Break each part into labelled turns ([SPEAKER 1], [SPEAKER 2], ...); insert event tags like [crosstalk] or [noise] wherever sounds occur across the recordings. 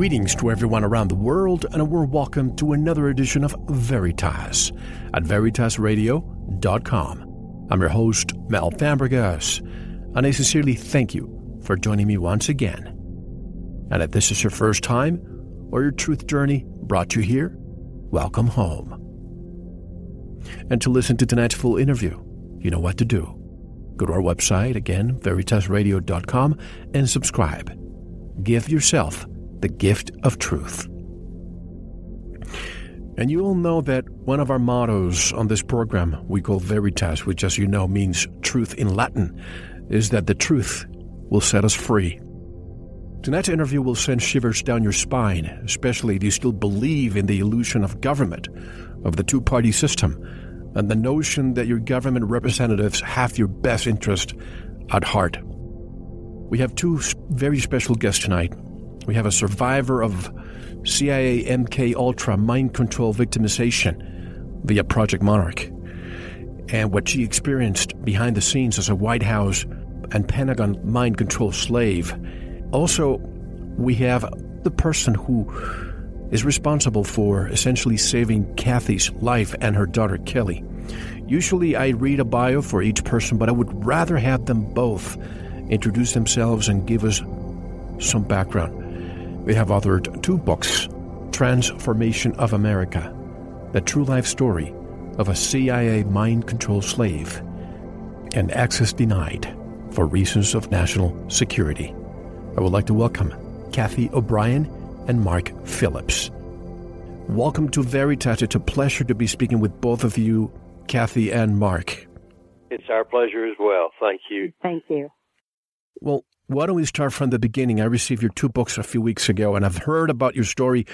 [SPEAKER 1] Greetings to everyone around the world, and a warm welcome to another edition of Veritas at veritasradio.com. I'm your host, Mel Fabregas, and I sincerely thank you for joining me once again. And if this is your first time or your truth journey brought you here, welcome home. And to listen to tonight's full interview, you know what to do. Go to our website, again, veritasradio.com, and subscribe. Give yourself the gift of truth. And you all know that one of our mottos on this program we call Veritas, which, as you know, means truth in Latin, is that the truth will set us free. Tonight's interview will send shivers down your spine, especially if you still believe in the illusion of government, of the two party system, and the notion that your government representatives have your best interest at heart. We have two very special guests tonight we have a survivor of CIA MK Ultra mind control victimization via Project Monarch, and what she experienced behind the scenes as a White House and Pentagon mind control slave. Also, we have the person who is responsible for essentially saving Cathy's life and her daughter Kelly. Usually, I read a bio for each person, but I would rather have them both introduce themselves and give us some background. They have authored two books Trance Formation of America, the true life story of a CIA mind control slave, and Access Denied for Reasons of National Security. I would like to welcome Cathy O'Brien and Mark Phillips. Welcome to Veritas. It's a pleasure to be speaking with both of you, Cathy and Mark.
[SPEAKER 2] It's our pleasure as well. Thank you.
[SPEAKER 3] Thank you.
[SPEAKER 1] Well, why don't we start from the beginning? I received your two books a few weeks ago, and I've heard about your story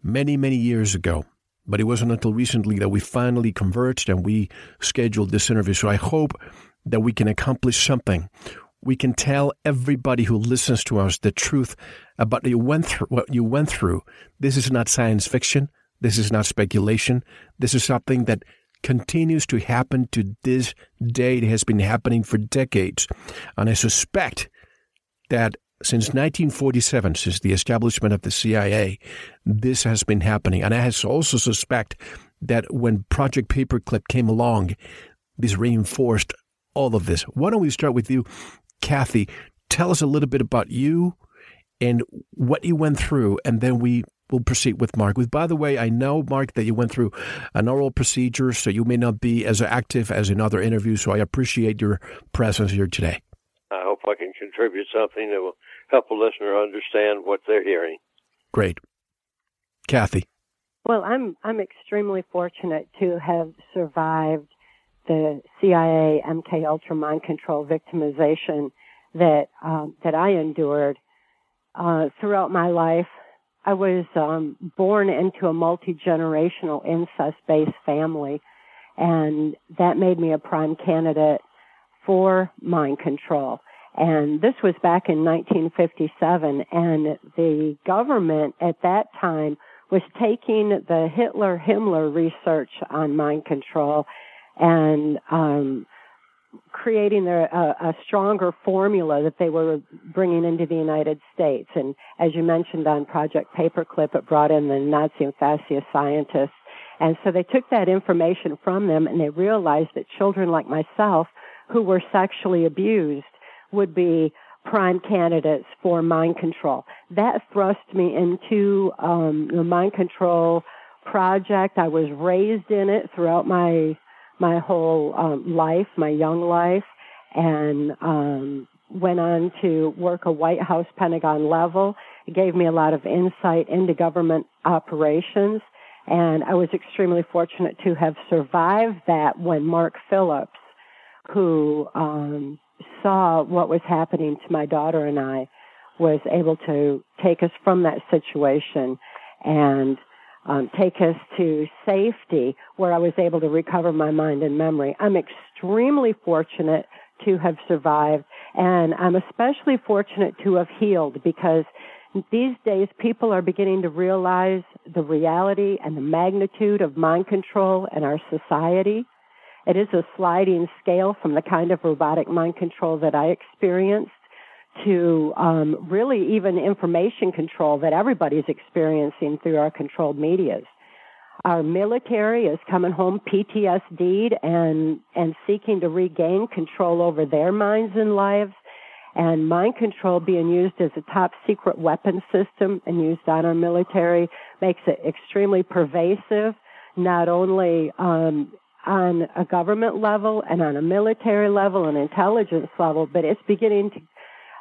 [SPEAKER 1] many, many years ago. But it wasn't until recently that we finally converged and we scheduled this interview. So I hope that we can accomplish something. We can tell everybody who listens to us the truth about you went through. What you went through. This is not science fiction. This is not speculation. This is something that continues to happen to this day. It has been happening for decades, and I suspect that since 1947, since the establishment of the CIA, this has been happening. And I also suspect that when Project Paperclip came along, this reinforced all of this. Why don't we start with you, Cathy? Tell us a little bit about you and what you went through, and then we will proceed with Mark. With, by the way, I know, Mark, that you went through an oral procedure, so you may not be as active as in other interviews, so I appreciate your presence here today.
[SPEAKER 2] I hope I can contribute something that will help a listener understand what they're hearing.
[SPEAKER 1] Great. Cathy.
[SPEAKER 3] Well, I'm I'm extremely fortunate to have survived the CIA MK Ultra mind control victimization that um, that I endured uh, throughout my life. I was um, born into a multi generational incest based family, and that made me a prime candidate for mind control. And this was back in 1957 and the government at that time was taking the Hitler Himmler research on mind control and um, creating their, a, a stronger formula that they were bringing into the United States. And as you mentioned on Project Paperclip, it brought in the Nazi and fascist scientists. And so they took that information from them and they realized that children like myself who were sexually abused would be prime candidates for mind control. That thrust me into um, the mind control project. I was raised in it throughout my my whole um, life, my young life, and um, went on to work a White House Pentagon level. It gave me a lot of insight into government operations, and I was extremely fortunate to have survived that when Mark Phillips, who um, saw what was happening to my daughter and I, was able to take us from that situation and um, take us to safety where I was able to recover my mind and memory. I'm extremely fortunate to have survived and I'm especially fortunate to have healed because these days people are beginning to realize the reality and the magnitude of mind control in our society. It is a sliding scale from the kind of robotic mind control that I experienced to um, really even information control that everybody's experiencing through our controlled medias. Our military is coming home PTSD'd and, and seeking to regain control over their minds and lives. And mind control being used as a top secret weapon system and used on our military makes it extremely pervasive, not only um, on a government level and on a military level and intelligence level, but it's beginning to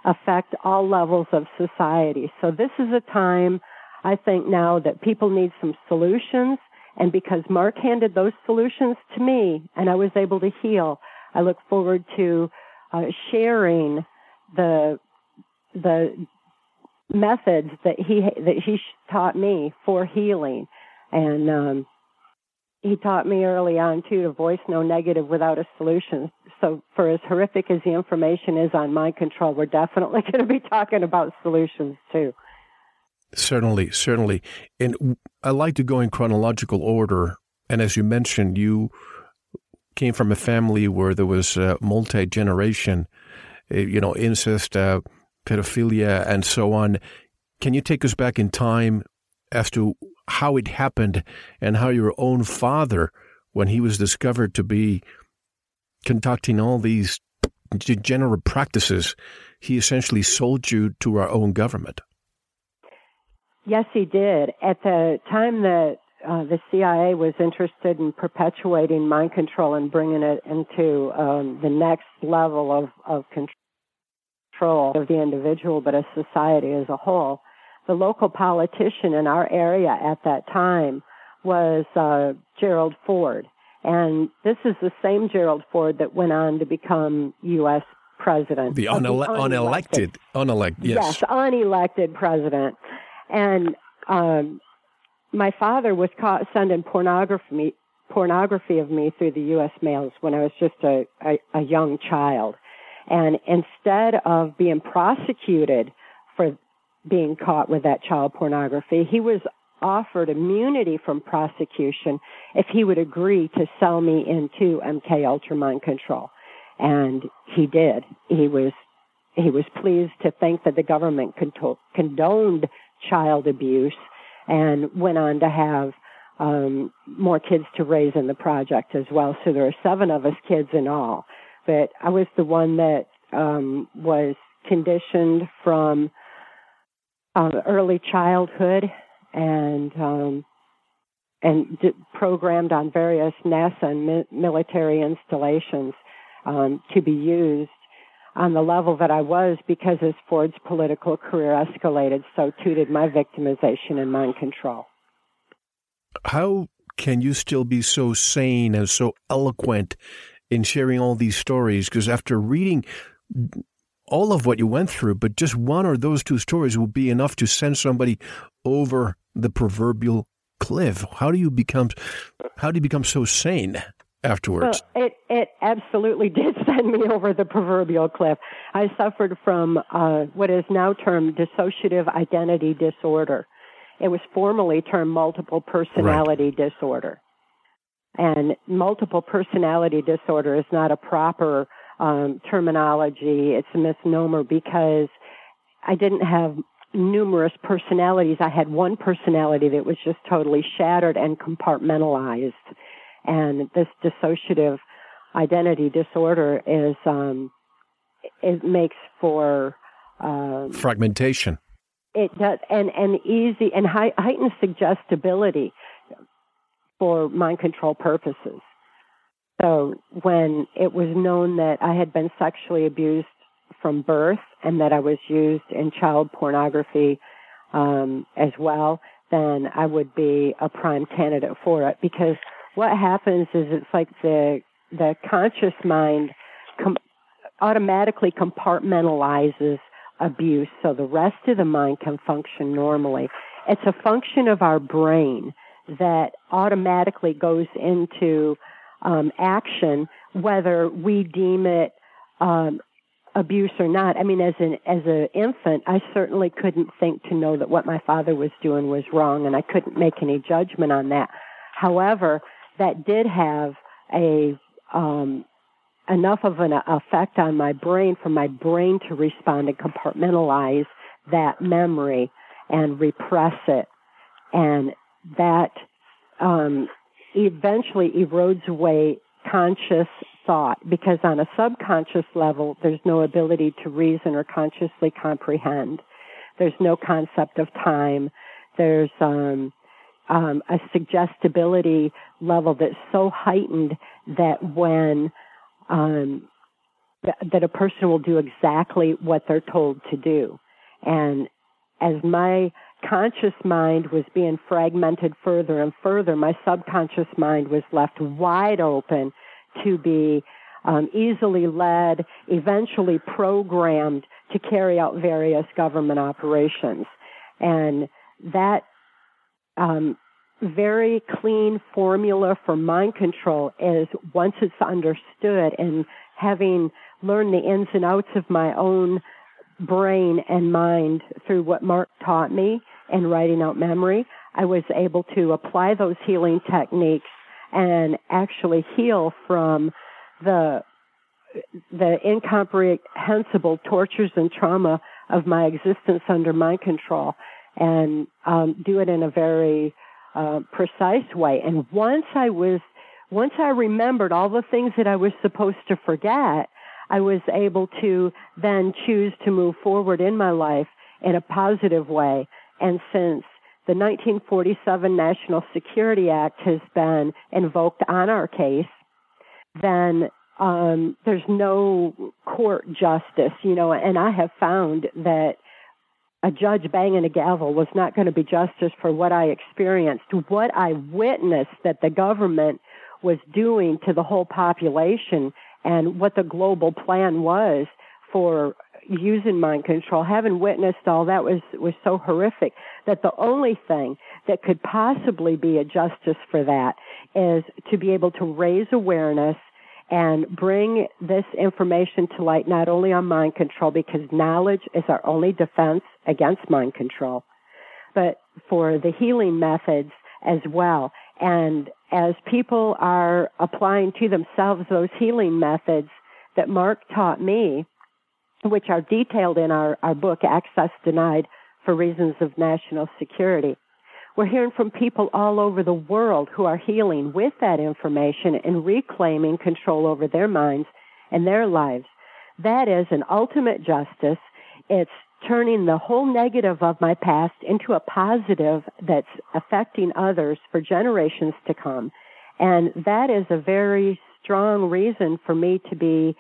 [SPEAKER 3] affect all levels of society. So this is a time, I think now that people need some solutions. And because Mark handed those solutions to me and I was able to heal, I look forward to uh, sharing the, the methods that he, that he taught me for healing. And, um, he taught me early on too to voice no negative without a solution. So for as horrific as the information is on mind control, we're definitely [laughs] going to be talking about solutions too.
[SPEAKER 1] Certainly, certainly. And I like to go in chronological order. And as you mentioned, you came from a family where there was uh, multi generation, uh, you know, incest, uh, pedophilia, and so on. Can you take us back in time as to how it happened and how your own father, when he was discovered to be conducting all these degenerate practices, he essentially sold you to our own government.
[SPEAKER 3] Yes, he did. At the time that uh, the CIA was interested in perpetuating mind control and bringing it into um, the next level of, of control of the individual, but a society as a whole the local politician in our area at that time was uh, Gerald Ford. And this is the same Gerald Ford that went on to become U.S. president.
[SPEAKER 1] The, unele- the unelected, unelected, yes.
[SPEAKER 3] Yes, unelected president. And um, my father was caught sending pornography, pornography of me through the U.S. mails when I was just a, a, a young child. And instead of being prosecuted for being caught with that child pornography. He was offered immunity from prosecution if he would agree to sell me into MK Ultra Mind Control. And he did. He was he was pleased to think that the government condoned child abuse and went on to have um, more kids to raise in the project as well. So there are seven of us kids in all. But I was the one that um, was conditioned from um, early childhood and um, and d- programmed on various NASA and mi- military installations um, to be used on the level that I was because as Ford's political career escalated, so too did my victimization and mind control.
[SPEAKER 1] How can you still be so sane and so eloquent in sharing all these stories? Because after reading all of what you went through, but just one or those two stories will be enough to send somebody over the proverbial cliff. How do you become how do you become so sane afterwards?
[SPEAKER 3] Well, it it absolutely [laughs] did send me over the proverbial cliff. I suffered from uh, what is now termed dissociative identity disorder. It was formerly termed multiple personality right. disorder. And multiple personality disorder is not a proper um, terminology. It's a misnomer because I didn't have numerous personalities. I had one personality that was just totally shattered and compartmentalized. And this dissociative identity disorder is, um, it makes for, um,
[SPEAKER 1] fragmentation.
[SPEAKER 3] It does, and, and easy and high, heightened suggestibility. for mind control purposes. So when it was known that I had been sexually abused from birth and that I was used in child pornography um, as well, then I would be a prime candidate for it because what happens is it's like the the conscious mind com- automatically compartmentalizes abuse so the rest of the mind can function normally. It's a function of our brain that automatically goes into um, action whether we deem it um, abuse or not. I mean, as an as an infant, I certainly couldn't think to know that what my father was doing was wrong, and I couldn't make any judgment on that. However, that did have a um, enough of an effect on my brain for my brain to respond and compartmentalize that memory and repress it, and that um, eventually erodes away conscious thought because on a subconscious level, there's no ability to reason or consciously comprehend. There's no concept of time. There's um, um, a suggestibility level that's so heightened that when um, th- that a person will do exactly what they're told to do, and as my conscious mind was being fragmented further and further, my subconscious mind was left wide open to be um, easily led, eventually programmed to carry out various government operations. And that um, very clean formula for mind control is once it's understood and having learned the ins and outs of my own brain and mind through what Mark taught me and writing out memory, I was able to apply those healing techniques and actually heal from the the incomprehensible tortures and trauma of my existence under mind control and um, do it in a very uh, precise way. And once I was, once I remembered all the things that I was supposed to forget, I was able to then choose to move forward in my life in a positive way. And since the 1947 National Security Act has been invoked on our case, then um, there's no court justice, you know, and I have found that a judge banging a gavel was not going to be justice for what I experienced, what I witnessed that the government was doing to the whole population and what the global plan was for using mind control, having witnessed all that was, was so horrific that the only thing that could possibly be a justice for that is to be able to raise awareness and bring this information to light not only on mind control because knowledge is our only defense against mind control, but for the healing methods as well. And as people are applying to themselves those healing methods that Mark taught me, which are detailed in our, our book, Access Denied for Reasons of National Security. We're hearing from people all over the world who are healing with that information and reclaiming control over their minds and their lives. That is an ultimate justice. It's turning the whole negative of my past into a positive that's affecting others for generations to come. And that is a very strong reason for me to be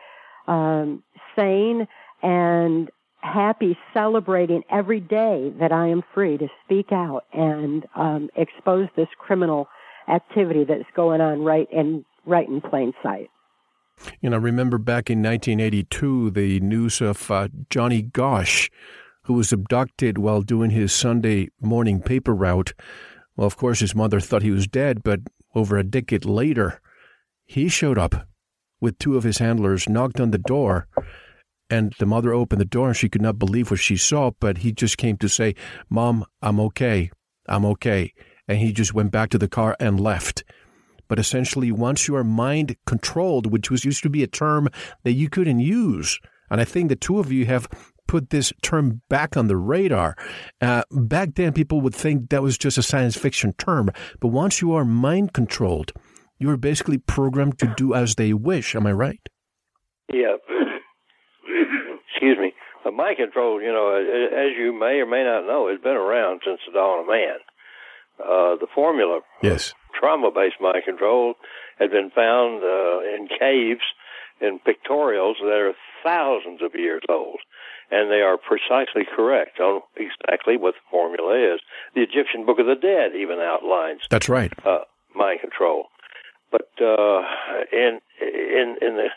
[SPEAKER 3] um, sane and happy celebrating every day that I am free to speak out and um, expose this criminal activity that's going on right in right in plain sight.
[SPEAKER 1] You know, remember back in 1982, the news of uh, Johnny Gosch, who was abducted while doing his Sunday morning paper route. Well, of course, his mother thought he was dead, but over a decade later, he showed up with two of his handlers, knocked on the door, and the mother opened the door and she could not believe what she saw, but he just came to say, Mom, I'm okay. I'm okay. And he just went back to the car and left. But essentially, once you are mind controlled, which was used to be a term that you couldn't use, and I think the two of you have put this term back on the radar. Uh, back then, people would think that was just a science fiction term. But once you are mind controlled, you are basically programmed to do as they wish. Am I right?
[SPEAKER 2] Yeah, [clears throat] excuse me, but mind control, you know, as you may or may not know, has been around since the dawn of man. Uh, the formula
[SPEAKER 1] yes.
[SPEAKER 2] trauma-based mind control had been found uh, in caves in pictorials that are thousands of years old. And they are precisely correct on exactly what the formula is. The Egyptian Book of the Dead even outlines.
[SPEAKER 1] That's right.
[SPEAKER 2] Uh, mind control. But uh, in in in the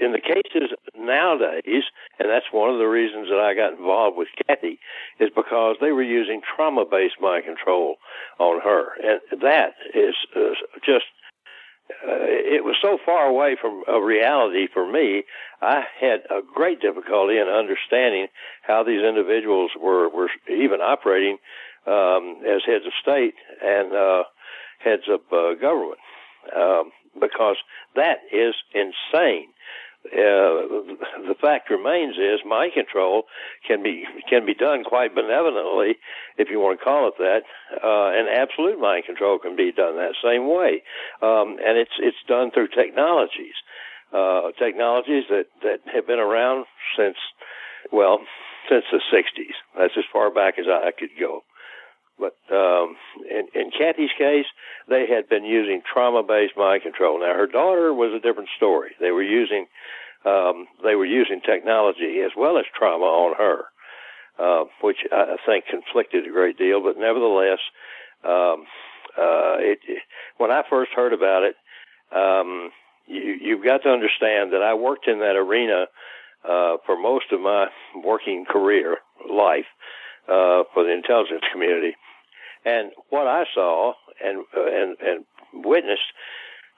[SPEAKER 2] in the cases nowadays, and that's one of the reasons that I got involved with Cathy, is because they were using trauma-based mind control on her, and that is uh, just. Uh, it was so far away from a reality for me. I had a great difficulty in understanding how these individuals were were even operating um, as heads of state and uh, heads of uh, government, um, because that is insane uh, the fact remains is mind control can be can be done quite benevolently, if you want to call it that, uh, and absolute mind control can be done that same way, um, and it's it's done through technologies, uh, technologies that that have been around since, well, since the '60s. That's as far back as I could go. But um, in, in Cathy's case, they had been using trauma-based mind control. Now, her daughter was a different story. They were using um, they were using technology as well as trauma on her, uh, which I think conflicted a great deal. But nevertheless, um, uh, it, when I first heard about it, um, you, you've got to understand that I worked in that arena uh, for most of my working career life uh, for the intelligence community. And what I saw and and and witnessed,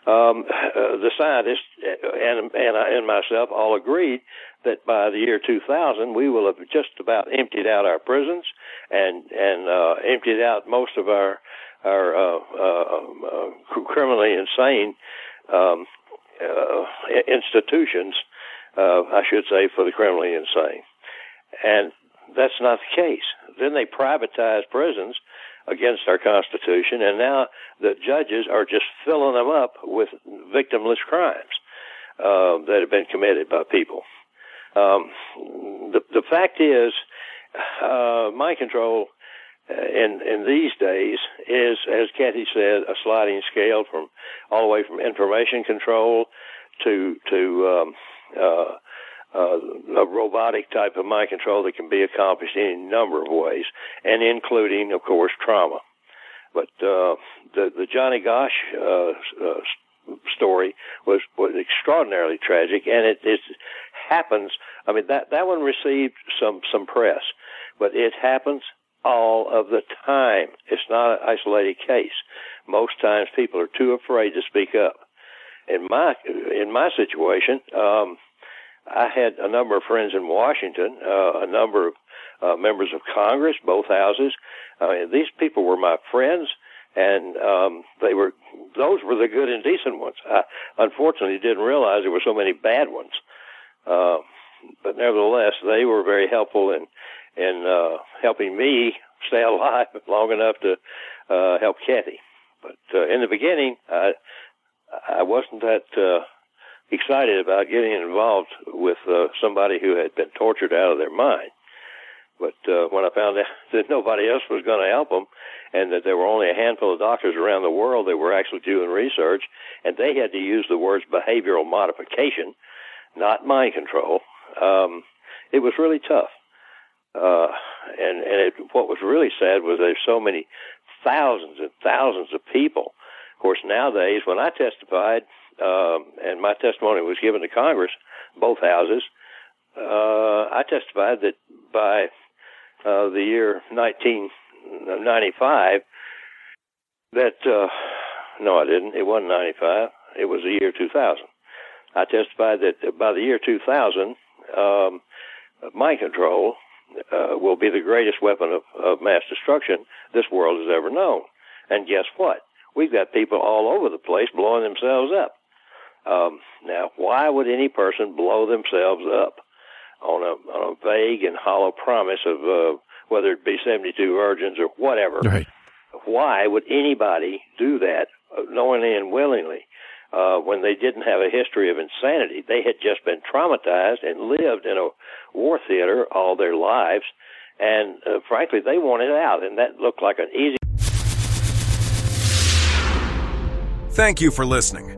[SPEAKER 2] um, uh, the scientists and and I and myself all agreed that by the year 2000 we will have just about emptied out our prisons and and uh, emptied out most of our our uh, uh, uh, criminally insane um, uh, institutions, uh, I should say, for the criminally insane. And that's not the case. Then they privatized prisons against our Constitution, and now the judges are just filling them up with victimless crimes uh, that have been committed by people. Um, the, the fact is, uh, mind control uh, in in these days is, as Cathy said, a sliding scale from all the way from information control to to um, uh, uh, a robotic type of mind control that can be accomplished in a number of ways, and including, of course, trauma. But uh, the the Johnny Gosch uh, uh, story was was extraordinarily tragic, and it, it happens. I mean that that one received some some press, but it happens all of the time. It's not an isolated case. Most times, people are too afraid to speak up. In my in my situation. Um, I had a number of friends in Washington, uh, a number of uh, members of Congress, both houses. Mean, these people were my friends, and um, they were those were the good and decent ones. I unfortunately didn't realize there were so many bad ones, uh, but nevertheless, they were very helpful in in uh, helping me stay alive [laughs] long enough to uh, help Cathy. But uh, in the beginning, I I wasn't that. Uh, excited about getting involved with uh, somebody who had been tortured out of their mind. But uh, when I found out [laughs] that nobody else was going to help them, and that there were only a handful of doctors around the world that were actually doing research, and they had to use the words behavioral modification, not mind control, um, it was really tough. Uh, and and it, what was really sad was there's so many thousands and thousands of people. Of course, nowadays when I testified, um, and my testimony was given to Congress, both houses. Uh, I testified that by uh, the year 1995, that uh, no, I didn't. It wasn't 95. It was the year 2000. I testified that by the year 2000, um, mind control uh, will be the greatest weapon of, of mass destruction this world has ever known. And guess what? We've got people all over the place blowing themselves up. Um, now, why would any person blow themselves up on a, on a vague and hollow promise of uh, whether it be 72 virgins or whatever?
[SPEAKER 1] Right.
[SPEAKER 2] Why would anybody do that uh, knowingly and willingly? Uh, when they didn't have a history of insanity. They had just been traumatized and lived in a war theater all their lives. And uh, frankly, they wanted out, and that looked like an easy
[SPEAKER 4] Thank you for listening.